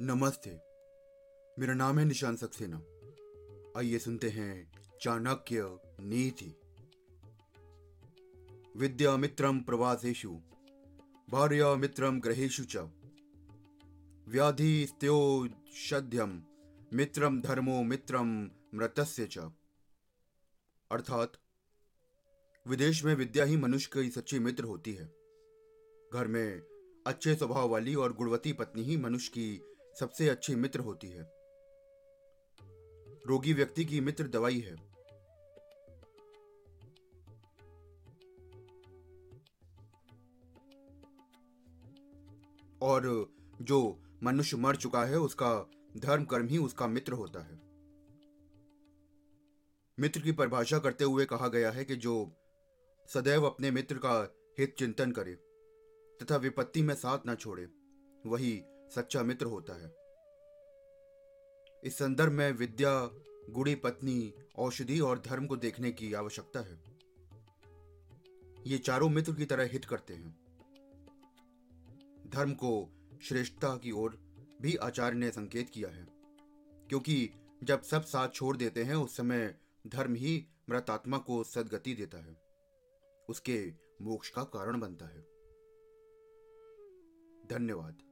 नमस्ते। मेरा नाम है निशान सक्सेना। आइए सुनते हैं चाणक्य नीति। विद्या मित्रम प्रवासेषु, भार्या मित्रम ग्रहेषु च। व्याधि शध्यम मित्रम धर्मो मित्रम मृतस्य च। अर्थात, विदेश में विद्या ही मनुष्य की सच्ची मित्र होती है। घर में अच्छे स्वभाव वाली और गुणवती पत्नी ही मनुष्य की सबसे अच्छी मित्र होती है। रोगी व्यक्ति की मित्र दवाई है। और जो मनुष्य मर चुका है, उसका धर्म कर्म ही उसका मित्र होता है। मित्र की परिभाषा करते हुए कहा गया है कि जो सदैव अपने मित्र का हित चिंतन करे, तथा विपत्ति में साथ न छोड़े, वही सच्चा मित्र होता है। इस संदर्भ में विद्या गुड़ी पत्नी, औषधि और धर्म को देखने की आवश्यकता है। ये चारों मित्र की तरह हित करते हैं। धर्म को श्रेष्ठता की ओर भी आचार्य ने संकेत किया है, क्योंकि जब सब साथ छोड़ देते हैं, उस समय धर्म ही मृतात्मा को सदगति देता है। उसके मोक्ष का कारण बनता है। धन्यवाद।